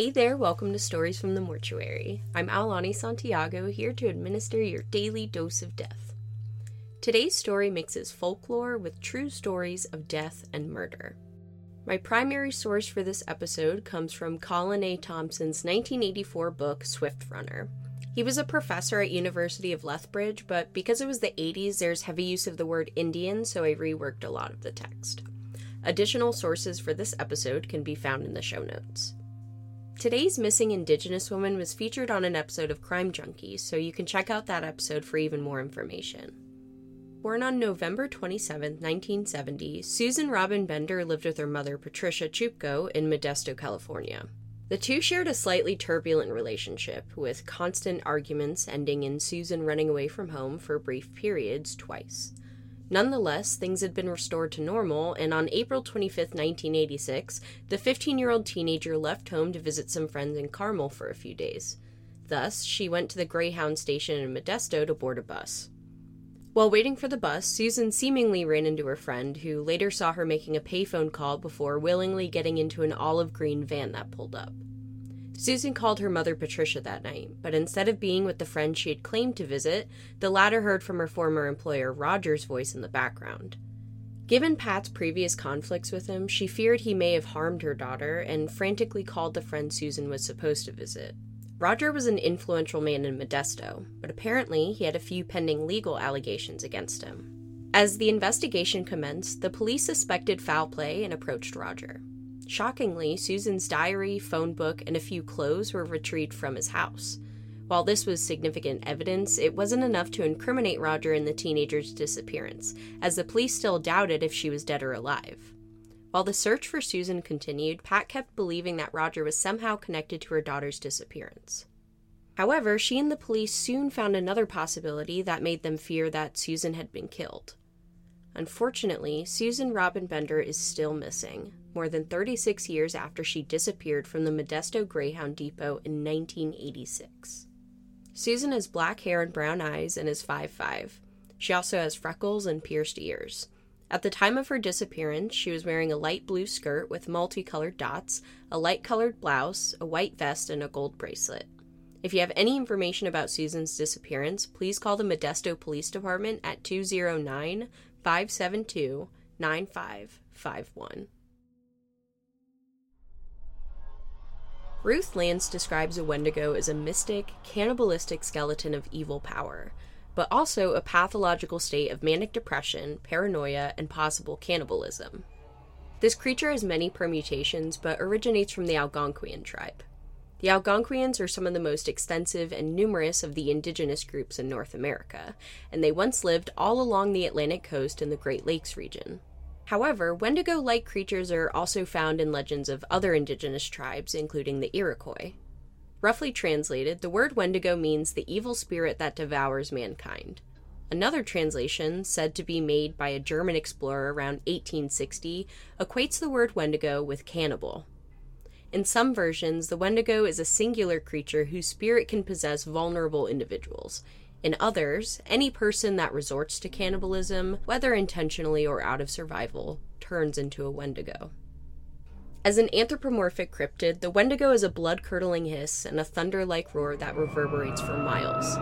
Hey there, welcome to Stories from the Mortuary. I'm Alani Santiago here to administer your daily dose of death. Today's story mixes folklore with true stories of death and murder. My primary source for this episode comes from Colin A. Thomson's 1984 book, Swift Runner. He was a professor at University of Lethbridge, but because it was the 80s, there's heavy use of the word Indian, so I reworked a lot of the text. Additional sources for this episode can be found in the show notes. Today's missing Indigenous woman was featured on an episode of Crime Junkies, so you can check out that episode for even more information. Born on November 27, 1970, Susan Robin Bender lived with her mother, Patricia Chupko, in Modesto, California. The two shared a slightly turbulent relationship, with constant arguments ending in Susan running away from home for brief periods twice. Nonetheless, things had been restored to normal, and on April 25, 1986, the 15 year old teenager left home to visit some friends in Carmel for a few days. Thus, she went to the Greyhound station in Modesto to board a bus. While waiting for the bus, Susan seemingly ran into her friend, who later saw her making a payphone call before willingly getting into an olive green van that pulled up. Susan called her mother Patricia that night, but instead of being with the friend she had claimed to visit, the latter heard from her former employer Roger's voice in the background. Given Pat's previous conflicts with him, she feared he may have harmed her daughter and frantically called the friend Susan was supposed to visit. Roger was an influential man in Modesto, but apparently he had a few pending legal allegations against him. As the investigation commenced, the police suspected foul play and approached Roger. Shockingly, Susan's diary, phone book, and a few clothes were retrieved from his house. While this was significant evidence, it wasn't enough to incriminate Roger in the teenager's disappearance, as the police still doubted if she was dead or alive. While the search for Susan continued, Pat kept believing that Roger was somehow connected to her daughter's disappearance. However, she and the police soon found another possibility that made them fear that Susan had been killed. Unfortunately, Susan Robin Bender is still missing, more than 36 years after she disappeared from the Modesto Greyhound Depot in 1986. Susan has black hair and brown eyes and is 5'5. She also has freckles and pierced ears. At the time of her disappearance, she was wearing a light blue skirt with multicolored dots, a light colored blouse, a white vest, and a gold bracelet. If you have any information about Susan's disappearance, please call the Modesto Police Department at 209 572 9551. Ruth Landes describes a Wendigo as a mystic, cannibalistic skeleton of evil power, but also a pathological state of manic depression, paranoia, and possible cannibalism. This creature has many permutations, but originates from the Algonquian tribe. The Algonquians are some of the most extensive and numerous of the indigenous groups in North America, and they once lived all along the Atlantic coast in the Great Lakes region. However, Wendigo like creatures are also found in legends of other indigenous tribes, including the Iroquois. Roughly translated, the word Wendigo means the evil spirit that devours mankind. Another translation, said to be made by a German explorer around 1860, equates the word Wendigo with cannibal. In some versions, the Wendigo is a singular creature whose spirit can possess vulnerable individuals, in others, any person that resorts to cannibalism, whether intentionally or out of survival, turns into a Wendigo. As an anthropomorphic cryptid, the Wendigo is a blood curdling hiss and a thunder like roar that reverberates for miles.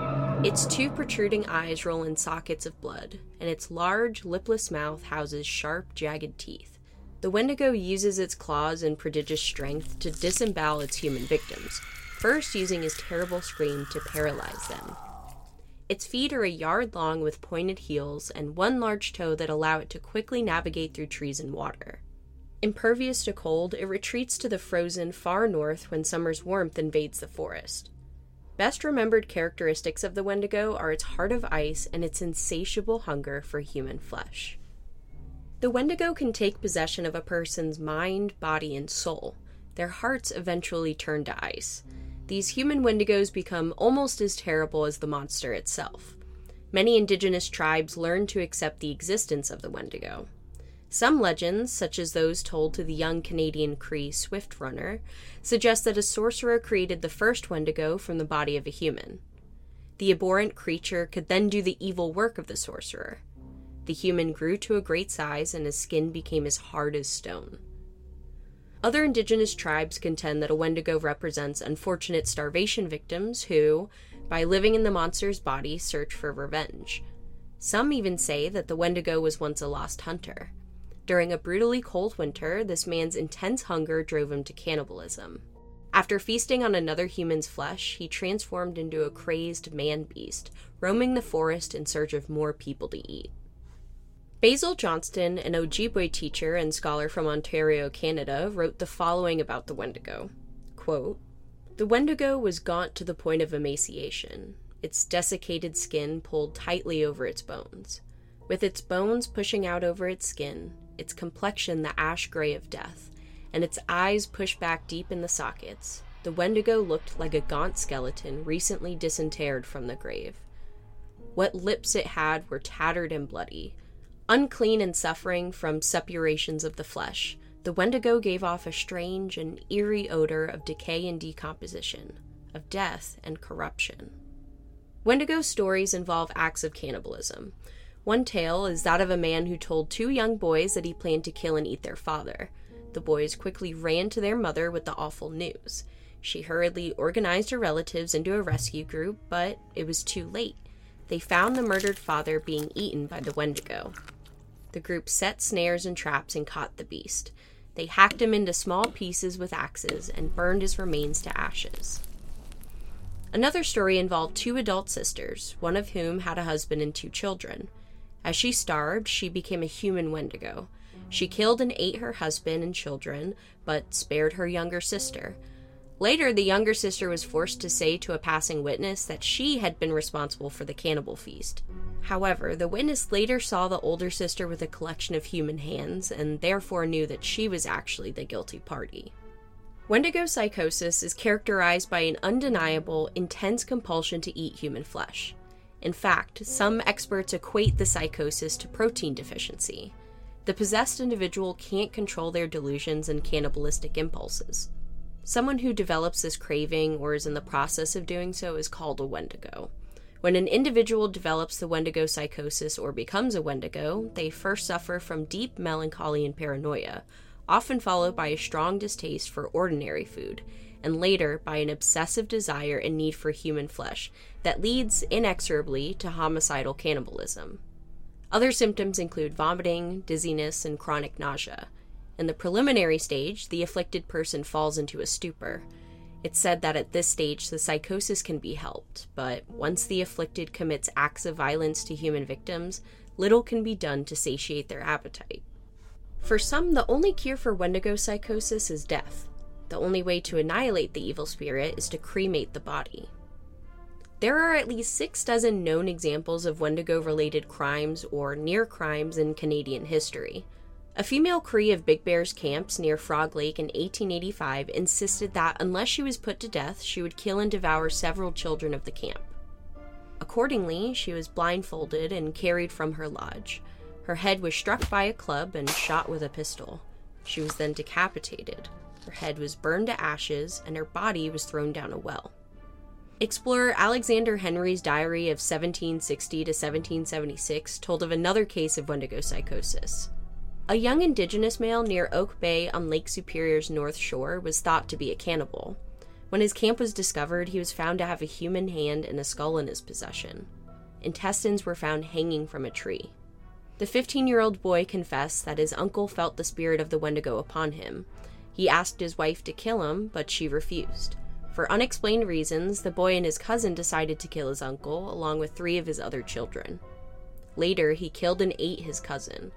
Its two protruding eyes roll in sockets of blood, and its large, lipless mouth houses sharp, jagged teeth. The Wendigo uses its claws and prodigious strength to disembowel its human victims, first using his terrible scream to paralyze them. Its feet are a yard long with pointed heels and one large toe that allow it to quickly navigate through trees and water. Impervious to cold, it retreats to the frozen far north when summer's warmth invades the forest. Best remembered characteristics of the Wendigo are its heart of ice and its insatiable hunger for human flesh. The Wendigo can take possession of a person's mind, body, and soul. Their hearts eventually turn to ice these human wendigos become almost as terrible as the monster itself. Many indigenous tribes learn to accept the existence of the wendigo. Some legends, such as those told to the young Canadian Cree Swift Runner, suggest that a sorcerer created the first wendigo from the body of a human. The abhorrent creature could then do the evil work of the sorcerer. The human grew to a great size and his skin became as hard as stone. Other indigenous tribes contend that a Wendigo represents unfortunate starvation victims who, by living in the monster's body, search for revenge. Some even say that the Wendigo was once a lost hunter. During a brutally cold winter, this man's intense hunger drove him to cannibalism. After feasting on another human's flesh, he transformed into a crazed man beast, roaming the forest in search of more people to eat. Basil Johnston, an Ojibwe teacher and scholar from Ontario, Canada, wrote the following about the Wendigo. Quote, the Wendigo was gaunt to the point of emaciation, its desiccated skin pulled tightly over its bones. With its bones pushing out over its skin, its complexion the ash gray of death, and its eyes pushed back deep in the sockets, the Wendigo looked like a gaunt skeleton recently disinterred from the grave. What lips it had were tattered and bloody, Unclean and suffering from suppurations of the flesh, the Wendigo gave off a strange and eerie odor of decay and decomposition, of death and corruption. Wendigo stories involve acts of cannibalism. One tale is that of a man who told two young boys that he planned to kill and eat their father. The boys quickly ran to their mother with the awful news. She hurriedly organized her relatives into a rescue group, but it was too late. They found the murdered father being eaten by the Wendigo. The group set snares and traps and caught the beast. They hacked him into small pieces with axes and burned his remains to ashes. Another story involved two adult sisters, one of whom had a husband and two children. As she starved, she became a human wendigo. She killed and ate her husband and children, but spared her younger sister. Later, the younger sister was forced to say to a passing witness that she had been responsible for the cannibal feast. However, the witness later saw the older sister with a collection of human hands and therefore knew that she was actually the guilty party. Wendigo psychosis is characterized by an undeniable, intense compulsion to eat human flesh. In fact, some experts equate the psychosis to protein deficiency. The possessed individual can't control their delusions and cannibalistic impulses. Someone who develops this craving or is in the process of doing so is called a Wendigo. When an individual develops the Wendigo psychosis or becomes a Wendigo, they first suffer from deep melancholy and paranoia, often followed by a strong distaste for ordinary food, and later by an obsessive desire and need for human flesh that leads inexorably to homicidal cannibalism. Other symptoms include vomiting, dizziness, and chronic nausea. In the preliminary stage, the afflicted person falls into a stupor. It's said that at this stage, the psychosis can be helped, but once the afflicted commits acts of violence to human victims, little can be done to satiate their appetite. For some, the only cure for Wendigo psychosis is death. The only way to annihilate the evil spirit is to cremate the body. There are at least six dozen known examples of Wendigo related crimes or near crimes in Canadian history. A female Cree of Big Bear's camps near Frog Lake in 1885 insisted that unless she was put to death, she would kill and devour several children of the camp. Accordingly, she was blindfolded and carried from her lodge. Her head was struck by a club and shot with a pistol. She was then decapitated. Her head was burned to ashes, and her body was thrown down a well. Explorer Alexander Henry's diary of 1760 to 1776 told of another case of Wendigo psychosis. A young indigenous male near Oak Bay on Lake Superior's north shore was thought to be a cannibal. When his camp was discovered, he was found to have a human hand and a skull in his possession. Intestines were found hanging from a tree. The 15 year old boy confessed that his uncle felt the spirit of the Wendigo upon him. He asked his wife to kill him, but she refused. For unexplained reasons, the boy and his cousin decided to kill his uncle, along with three of his other children. Later, he killed and ate his cousin.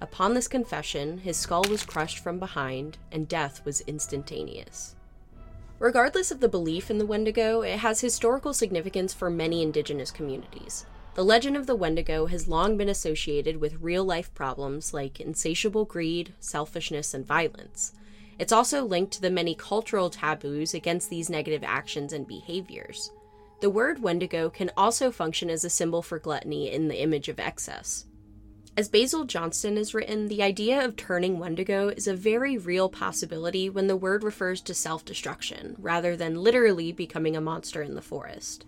Upon this confession, his skull was crushed from behind, and death was instantaneous. Regardless of the belief in the Wendigo, it has historical significance for many indigenous communities. The legend of the Wendigo has long been associated with real life problems like insatiable greed, selfishness, and violence. It's also linked to the many cultural taboos against these negative actions and behaviors. The word Wendigo can also function as a symbol for gluttony in the image of excess. As Basil Johnston has written, the idea of turning Wendigo is a very real possibility when the word refers to self destruction, rather than literally becoming a monster in the forest.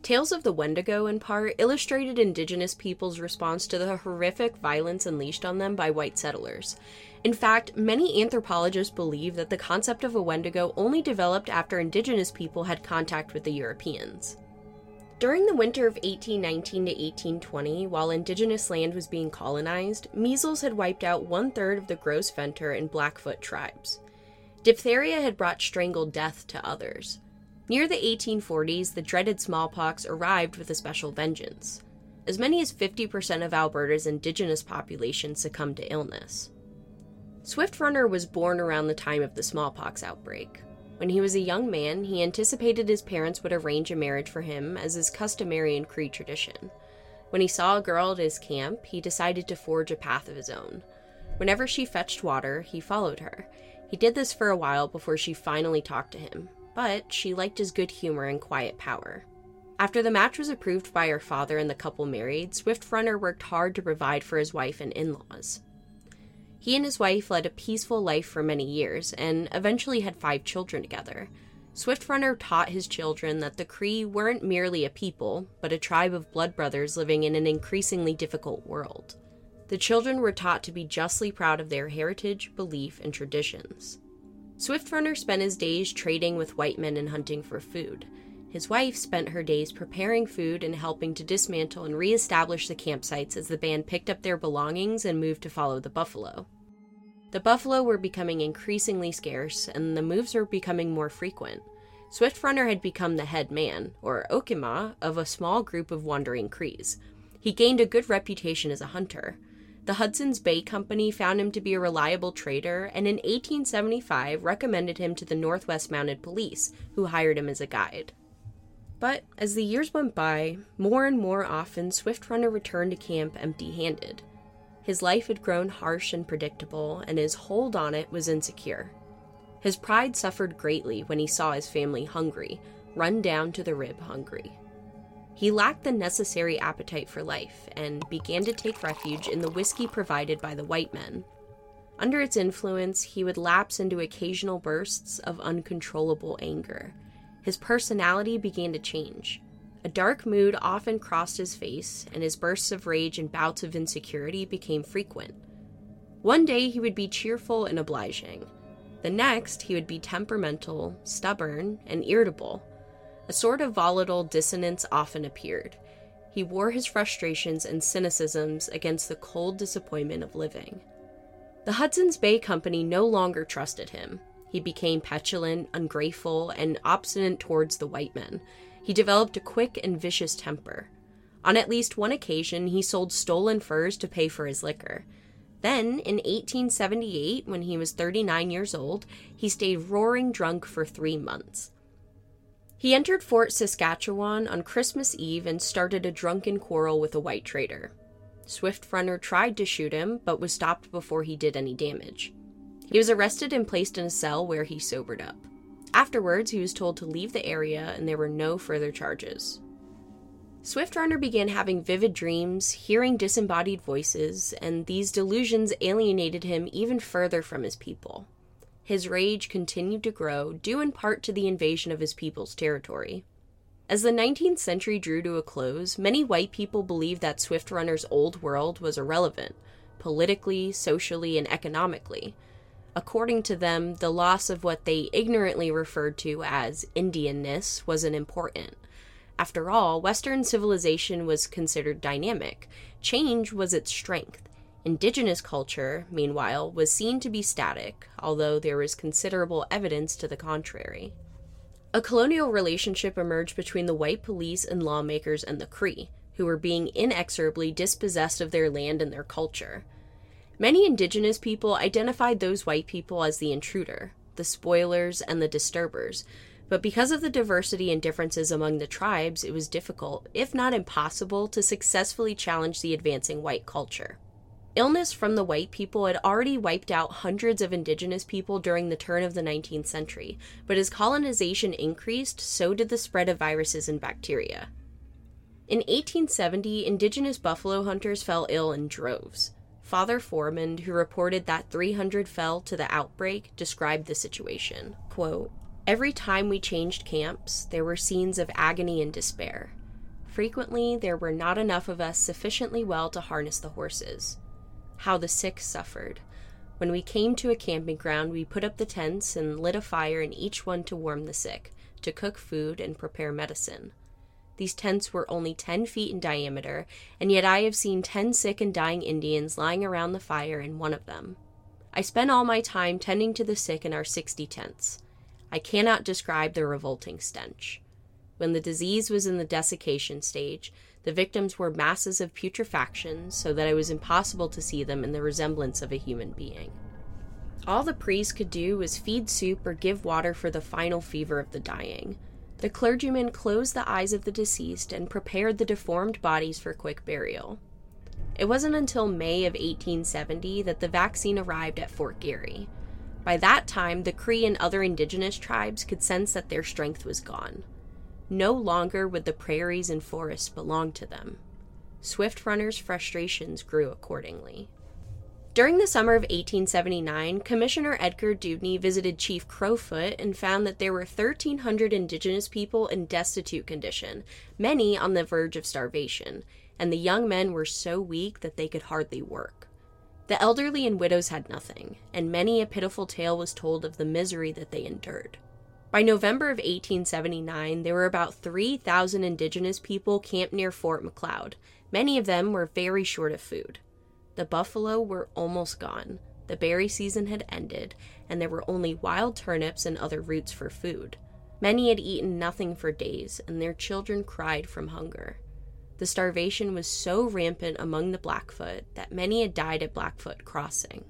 Tales of the Wendigo, in part, illustrated indigenous peoples' response to the horrific violence unleashed on them by white settlers. In fact, many anthropologists believe that the concept of a Wendigo only developed after indigenous people had contact with the Europeans. During the winter of 1819 to 1820, while indigenous land was being colonized, measles had wiped out one third of the Gros Ventre and Blackfoot tribes. Diphtheria had brought strangled death to others. Near the 1840s, the dreaded smallpox arrived with a special vengeance. As many as 50% of Alberta's indigenous population succumbed to illness. Swift Runner was born around the time of the smallpox outbreak. When he was a young man, he anticipated his parents would arrange a marriage for him, as is customary in Cree tradition. When he saw a girl at his camp, he decided to forge a path of his own. Whenever she fetched water, he followed her. He did this for a while before she finally talked to him, but she liked his good humor and quiet power. After the match was approved by her father and the couple married, Swift Runner worked hard to provide for his wife and in laws. He and his wife led a peaceful life for many years and eventually had five children together. Swift Runner taught his children that the Cree weren't merely a people, but a tribe of blood brothers living in an increasingly difficult world. The children were taught to be justly proud of their heritage, belief, and traditions. Swift Runner spent his days trading with white men and hunting for food. His wife spent her days preparing food and helping to dismantle and reestablish the campsites as the band picked up their belongings and moved to follow the buffalo. The buffalo were becoming increasingly scarce, and the moves were becoming more frequent. Swift Runner had become the head man, or Okima, of a small group of wandering Crees. He gained a good reputation as a hunter. The Hudson's Bay Company found him to be a reliable trader and in 1875 recommended him to the Northwest Mounted Police, who hired him as a guide. But as the years went by, more and more often Swift Runner returned to camp empty handed. His life had grown harsh and predictable, and his hold on it was insecure. His pride suffered greatly when he saw his family hungry, run down to the rib hungry. He lacked the necessary appetite for life and began to take refuge in the whiskey provided by the white men. Under its influence, he would lapse into occasional bursts of uncontrollable anger. His personality began to change. A dark mood often crossed his face, and his bursts of rage and bouts of insecurity became frequent. One day he would be cheerful and obliging. The next, he would be temperamental, stubborn, and irritable. A sort of volatile dissonance often appeared. He wore his frustrations and cynicisms against the cold disappointment of living. The Hudson's Bay Company no longer trusted him. He became petulant, ungrateful, and obstinate towards the white men, he developed a quick and vicious temper. On at least one occasion, he sold stolen furs to pay for his liquor. Then, in 1878, when he was 39 years old, he stayed roaring drunk for three months. He entered Fort Saskatchewan on Christmas Eve and started a drunken quarrel with a white trader. Swift Runner tried to shoot him, but was stopped before he did any damage. He was arrested and placed in a cell where he sobered up. Afterwards, he was told to leave the area and there were no further charges. Swift Runner began having vivid dreams, hearing disembodied voices, and these delusions alienated him even further from his people. His rage continued to grow, due in part to the invasion of his people's territory. As the 19th century drew to a close, many white people believed that Swift Runner's old world was irrelevant, politically, socially, and economically, According to them, the loss of what they ignorantly referred to as Indianness wasn't important. After all, Western civilization was considered dynamic. Change was its strength. Indigenous culture, meanwhile, was seen to be static, although there was considerable evidence to the contrary. A colonial relationship emerged between the white police and lawmakers and the Cree, who were being inexorably dispossessed of their land and their culture. Many indigenous people identified those white people as the intruder, the spoilers, and the disturbers, but because of the diversity and differences among the tribes, it was difficult, if not impossible, to successfully challenge the advancing white culture. Illness from the white people had already wiped out hundreds of indigenous people during the turn of the 19th century, but as colonization increased, so did the spread of viruses and bacteria. In 1870, indigenous buffalo hunters fell ill in droves. Father Foreman, who reported that 300 fell to the outbreak, described the situation. Quote, Every time we changed camps, there were scenes of agony and despair. frequently there were not enough of us sufficiently well to harness the horses. How the sick suffered. When we came to a camping ground, we put up the tents and lit a fire in each one to warm the sick, to cook food, and prepare medicine. These tents were only 10 feet in diameter, and yet I have seen 10 sick and dying Indians lying around the fire in one of them. I spent all my time tending to the sick in our 60 tents. I cannot describe the revolting stench. When the disease was in the desiccation stage, the victims were masses of putrefaction so that it was impossible to see them in the resemblance of a human being. All the priest could do was feed soup or give water for the final fever of the dying. The clergyman closed the eyes of the deceased and prepared the deformed bodies for quick burial. It wasn't until May of 1870 that the vaccine arrived at Fort Garry. By that time, the Cree and other indigenous tribes could sense that their strength was gone. No longer would the prairies and forests belong to them. Swift Runner's frustrations grew accordingly. During the summer of 1879, Commissioner Edgar Dewdney visited Chief Crowfoot and found that there were 1,300 indigenous people in destitute condition, many on the verge of starvation, and the young men were so weak that they could hardly work. The elderly and widows had nothing, and many a pitiful tale was told of the misery that they endured. By November of 1879, there were about 3,000 indigenous people camped near Fort Macleod. Many of them were very short of food. The buffalo were almost gone, the berry season had ended, and there were only wild turnips and other roots for food. Many had eaten nothing for days, and their children cried from hunger. The starvation was so rampant among the Blackfoot that many had died at Blackfoot Crossing.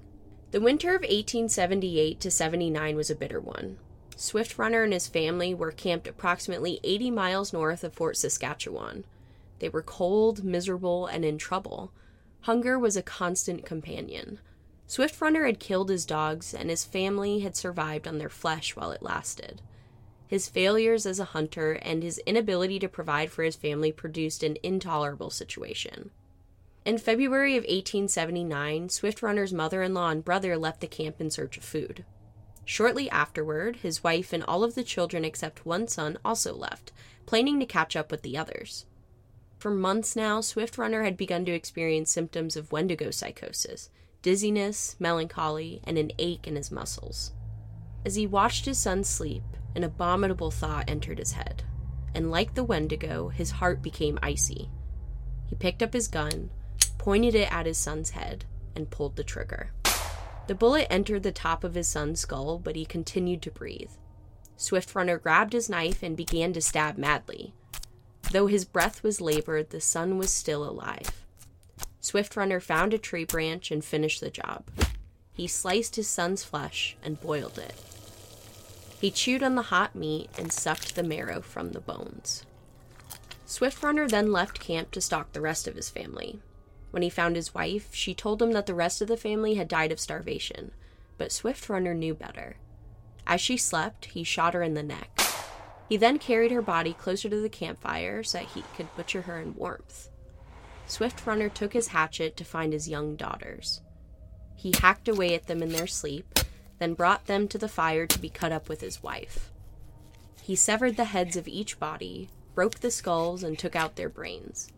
The winter of 1878 to 79 was a bitter one. Swift Runner and his family were camped approximately 80 miles north of Fort Saskatchewan. They were cold, miserable, and in trouble. Hunger was a constant companion. Swift Runner had killed his dogs, and his family had survived on their flesh while it lasted. His failures as a hunter and his inability to provide for his family produced an intolerable situation. In February of 1879, Swift Runner's mother in law and brother left the camp in search of food. Shortly afterward, his wife and all of the children except one son also left, planning to catch up with the others. For months now, Swift Runner had begun to experience symptoms of Wendigo psychosis dizziness, melancholy, and an ache in his muscles. As he watched his son sleep, an abominable thought entered his head, and like the Wendigo, his heart became icy. He picked up his gun, pointed it at his son's head, and pulled the trigger. The bullet entered the top of his son's skull, but he continued to breathe. Swift Runner grabbed his knife and began to stab madly. Though his breath was labored, the son was still alive. Swift Runner found a tree branch and finished the job. He sliced his son's flesh and boiled it. He chewed on the hot meat and sucked the marrow from the bones. Swift Runner then left camp to stalk the rest of his family. When he found his wife, she told him that the rest of the family had died of starvation, but Swift Runner knew better. As she slept, he shot her in the neck. He then carried her body closer to the campfire so that he could butcher her in warmth. Swift Runner took his hatchet to find his young daughters. He hacked away at them in their sleep, then brought them to the fire to be cut up with his wife. He severed the heads of each body, broke the skulls, and took out their brains.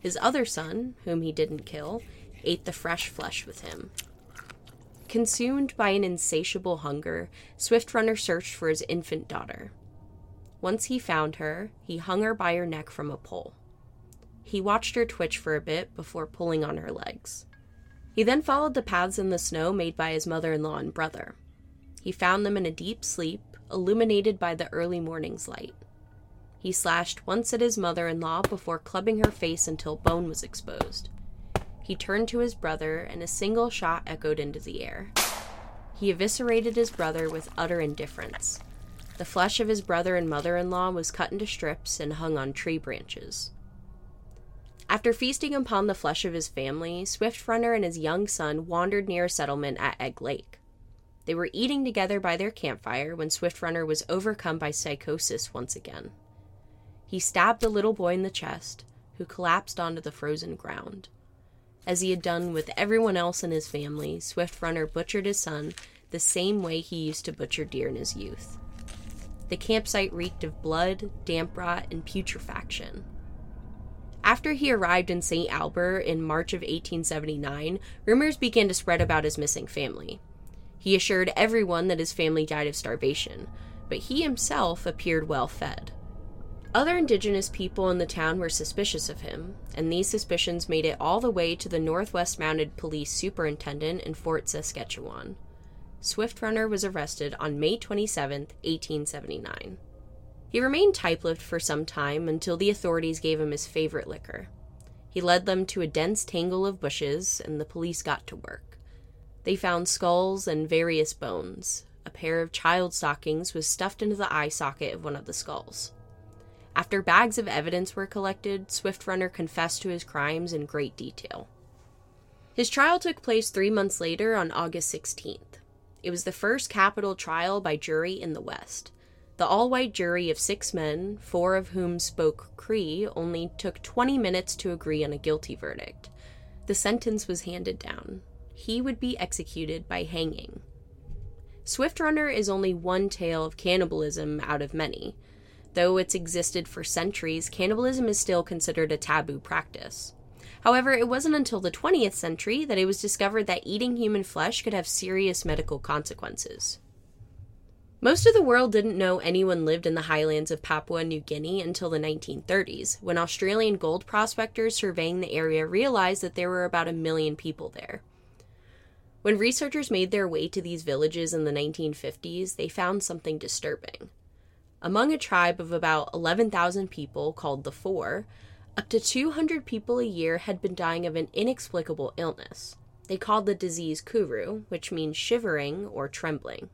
His other son, whom he didn't kill, ate the fresh flesh with him. Consumed by an insatiable hunger, Swift Runner searched for his infant daughter. Once he found her, he hung her by her neck from a pole. He watched her twitch for a bit before pulling on her legs. He then followed the paths in the snow made by his mother in law and brother. He found them in a deep sleep, illuminated by the early morning's light. He slashed once at his mother in law before clubbing her face until bone was exposed. He turned to his brother, and a single shot echoed into the air. He eviscerated his brother with utter indifference. The flesh of his brother and mother in law was cut into strips and hung on tree branches. After feasting upon the flesh of his family, Swift Runner and his young son wandered near a settlement at Egg Lake. They were eating together by their campfire when Swift Runner was overcome by psychosis once again. He stabbed the little boy in the chest, who collapsed onto the frozen ground. As he had done with everyone else in his family, Swift Runner butchered his son the same way he used to butcher deer in his youth. The campsite reeked of blood, damp rot, and putrefaction. after he arrived in St. Albert in March of 1879, rumors began to spread about his missing family. He assured everyone that his family died of starvation, but he himself appeared well fed. Other indigenous people in the town were suspicious of him, and these suspicions made it all the way to the Northwest Mounted Police Superintendent in Fort Saskatchewan. Swift Runner was arrested on May 27, 1879. He remained type lipped for some time until the authorities gave him his favorite liquor. He led them to a dense tangle of bushes, and the police got to work. They found skulls and various bones. A pair of child stockings was stuffed into the eye socket of one of the skulls. After bags of evidence were collected, Swift Runner confessed to his crimes in great detail. His trial took place three months later on August 16th. It was the first capital trial by jury in the West. The all white jury of six men, four of whom spoke Cree, only took 20 minutes to agree on a guilty verdict. The sentence was handed down he would be executed by hanging. Swift Runner is only one tale of cannibalism out of many. Though it's existed for centuries, cannibalism is still considered a taboo practice. However, it wasn't until the 20th century that it was discovered that eating human flesh could have serious medical consequences. Most of the world didn't know anyone lived in the highlands of Papua New Guinea until the 1930s, when Australian gold prospectors surveying the area realized that there were about a million people there. When researchers made their way to these villages in the 1950s, they found something disturbing. Among a tribe of about 11,000 people called the Fore, up to 200 people a year had been dying of an inexplicable illness. They called the disease kuru, which means shivering or trembling.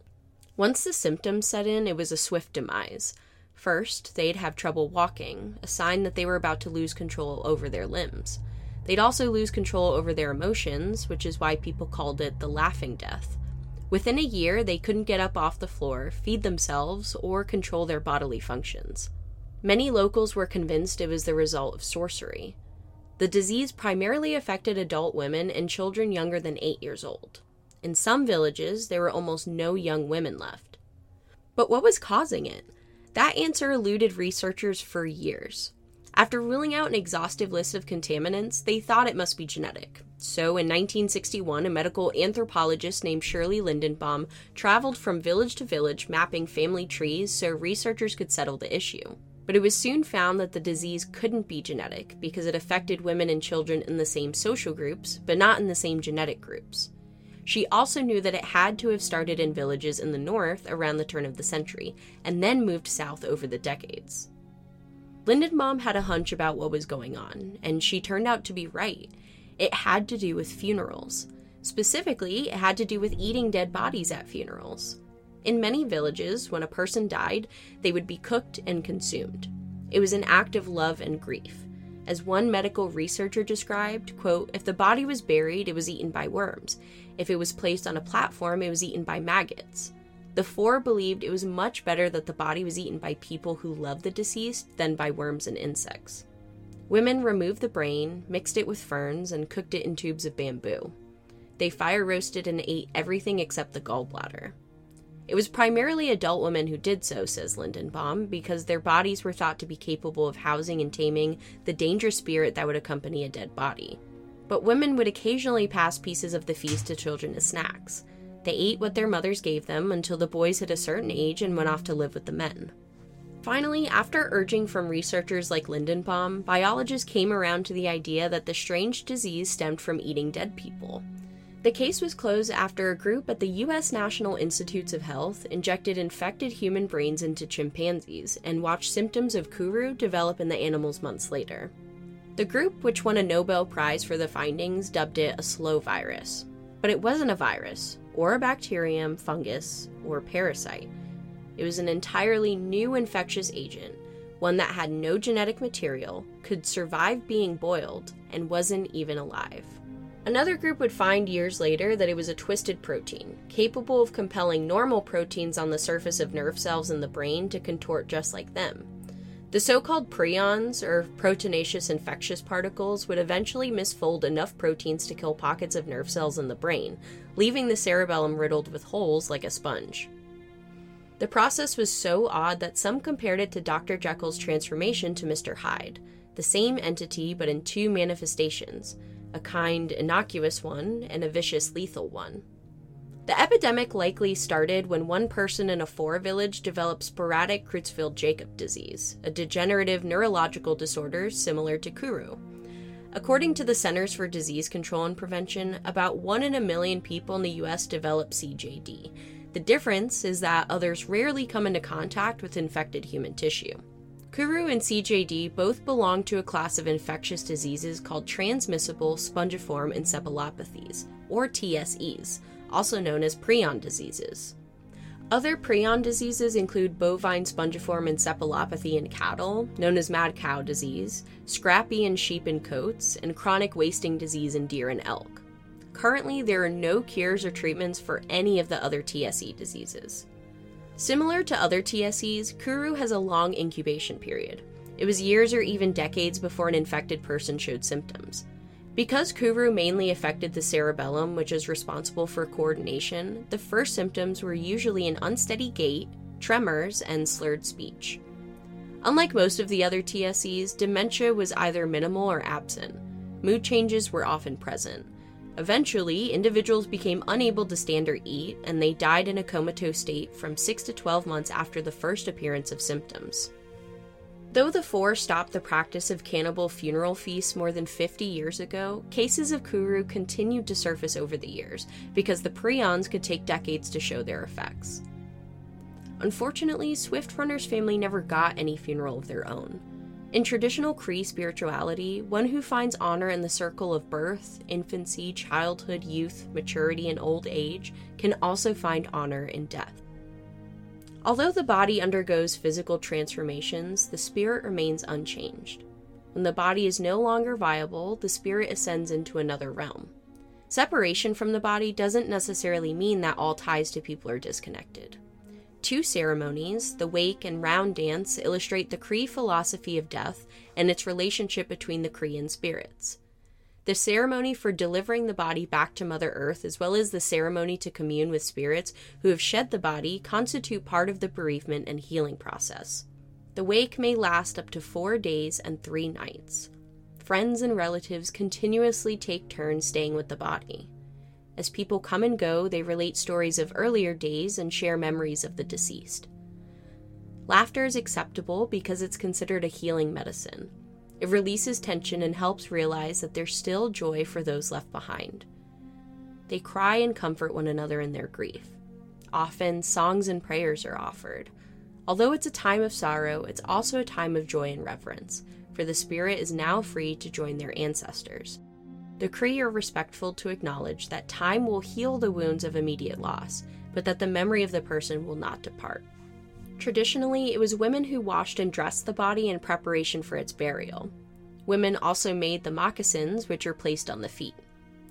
Once the symptoms set in, it was a swift demise. First, they'd have trouble walking, a sign that they were about to lose control over their limbs. They'd also lose control over their emotions, which is why people called it the laughing death. Within a year, they couldn't get up off the floor, feed themselves, or control their bodily functions. Many locals were convinced it was the result of sorcery. The disease primarily affected adult women and children younger than eight years old. In some villages, there were almost no young women left. But what was causing it? That answer eluded researchers for years. After ruling out an exhaustive list of contaminants, they thought it must be genetic. So, in 1961, a medical anthropologist named Shirley Lindenbaum traveled from village to village mapping family trees so researchers could settle the issue. But it was soon found that the disease couldn't be genetic because it affected women and children in the same social groups, but not in the same genetic groups. She also knew that it had to have started in villages in the north around the turn of the century, and then moved south over the decades. Lindenbaum had a hunch about what was going on, and she turned out to be right. It had to do with funerals. Specifically, it had to do with eating dead bodies at funerals. In many villages, when a person died, they would be cooked and consumed. It was an act of love and grief. As one medical researcher described, quote, if the body was buried, it was eaten by worms. If it was placed on a platform, it was eaten by maggots. The Fore believed it was much better that the body was eaten by people who loved the deceased than by worms and insects. Women removed the brain, mixed it with ferns, and cooked it in tubes of bamboo. They fire roasted and ate everything except the gallbladder. It was primarily adult women who did so, says Lindenbaum, because their bodies were thought to be capable of housing and taming the dangerous spirit that would accompany a dead body. But women would occasionally pass pieces of the feast to children as snacks. They ate what their mothers gave them until the boys hit a certain age and went off to live with the men. Finally, after urging from researchers like Lindenbaum, biologists came around to the idea that the strange disease stemmed from eating dead people. The case was closed after a group at the U.S. National Institutes of Health injected infected human brains into chimpanzees and watched symptoms of Kuru develop in the animals months later. The group, which won a Nobel Prize for the findings, dubbed it a slow virus. But it wasn't a virus, or a bacterium, fungus, or parasite. It was an entirely new infectious agent, one that had no genetic material, could survive being boiled, and wasn't even alive. Another group would find years later that it was a twisted protein, capable of compelling normal proteins on the surface of nerve cells in the brain to contort just like them. The so called prions, or proteinaceous infectious particles, would eventually misfold enough proteins to kill pockets of nerve cells in the brain, leaving the cerebellum riddled with holes like a sponge. The process was so odd that some compared it to Dr. Jekyll's transformation to Mr. Hyde. the same entity but in two manifestations a kind, innocuous one and a vicious, lethal one. The epidemic likely started when one person in a Fore village developed sporadic Creutzfeldt Jakob disease, a degenerative neurological disorder similar to Kuru. According to the Centers for Disease Control and Prevention, about 1 in a million people in the US develop CJD. The difference is that others rarely come into contact with infected human tissue. Kuru and CJD both belong to a class of infectious diseases called transmissible spongiform encephalopathies, or TSEs, also known as prion diseases. Other prion diseases include bovine spongiform encephalopathy in cattle, known as mad cow disease, scrapie in sheep and goats, and chronic wasting disease in deer and elk. Currently, there are no cures or treatments for any of the other TSE diseases. Similar to other TSEs, Kuru has a long incubation period. It was years or even decades before an infected person showed symptoms. Because Kuru mainly affected the cerebellum, which is responsible for coordination, the first symptoms were usually an unsteady gait, tremors, and slurred speech. Unlike most of the other TSEs, dementia was either minimal or absent. Mood changes were often present. Eventually, individuals became unable to stand or eat, and they died in a comatose state from 6 to 12 months after the first appearance of symptoms. Though the Fore stopped the practice of cannibal funeral feasts more than 50 years ago, cases of Kuru continued to surface over the years because the prions could take decades to show their effects. Unfortunately, Swift Runner's family never got any funeral of their own. In traditional Cree spirituality, one who finds honor in the circle of birth, infancy, childhood, youth, maturity, and old age can also find honor in death. Although the body undergoes physical transformations, the spirit remains unchanged. When the body is no longer viable, the spirit ascends into another realm. Separation from the body doesn't necessarily mean that all ties to people are disconnected. Two ceremonies, the wake and round dance, illustrate the Cree philosophy of death and its relationship between the Cree and spirits. The ceremony for delivering the body back to Mother Earth, as well as the ceremony to commune with spirits who have shed the body, constitute part of the bereavement and healing process. The wake may last up to four days and three nights. Friends and relatives continuously take turns staying with the body. As people come and go, they relate stories of earlier days and share memories of the deceased. Laughter is acceptable because it's considered a healing medicine. It releases tension and helps realize that there's still joy for those left behind. They cry and comfort one another in their grief. Often, songs and prayers are offered. Although it's a time of sorrow, it's also a time of joy and reverence, for the spirit is now free to join their ancestors. The Cree are respectful to acknowledge that time will heal the wounds of immediate loss, but that the memory of the person will not depart. Traditionally, it was women who washed and dressed the body in preparation for its burial. Women also made the moccasins, which are placed on the feet.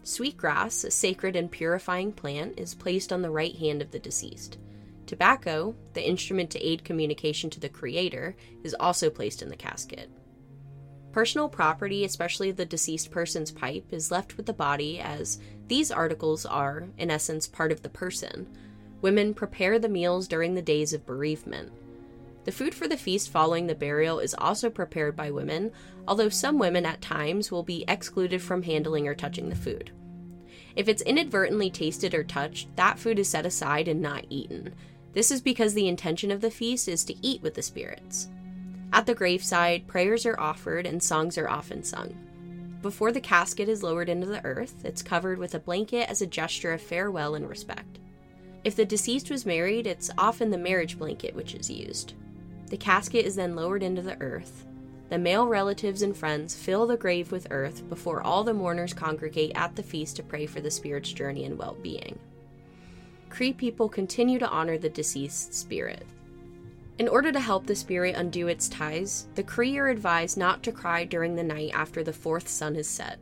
Sweetgrass, a sacred and purifying plant, is placed on the right hand of the deceased. Tobacco, the instrument to aid communication to the Creator, is also placed in the casket. Personal property, especially the deceased person's pipe, is left with the body as these articles are, in essence, part of the person, Women prepare the meals during the days of bereavement. The food for the feast following the burial is also prepared by women, although some women at times will be excluded from handling or touching the food. If it's inadvertently tasted or touched, that food is set aside and not eaten. This is because the intention of the feast is to eat with the spirits. At the graveside, prayers are offered and songs are often sung. Before the casket is lowered into the earth, it's covered with a blanket as a gesture of farewell and respect. If the deceased was married, it's often the marriage blanket which is used. The casket is then lowered into the earth. The male relatives and friends fill the grave with earth before all the mourners congregate at the feast to pray for the spirit's journey and well being. Cree people continue to honor the deceased spirit. In order to help the spirit undo its ties, the Cree are advised not to cry during the night after the fourth sun is set.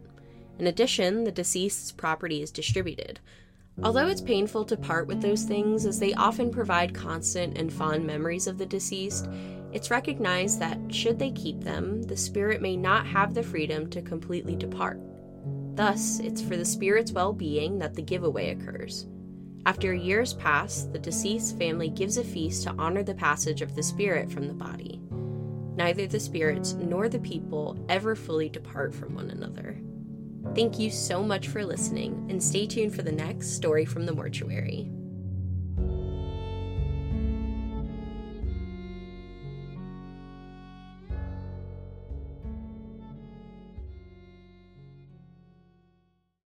In addition, the deceased's property is distributed, Although it's painful to part with those things, as they often provide constant and fond memories of the deceased, it's recognized that, should they keep them, the spirit may not have the freedom to completely depart. Thus, it's for the spirit's well being that the giveaway occurs. After years pass, the deceased family gives a feast to honor the passage of the spirit from the body. neither the spirits nor the people ever fully depart from one another. Thank you so much for listening, and stay tuned for the next story from the mortuary.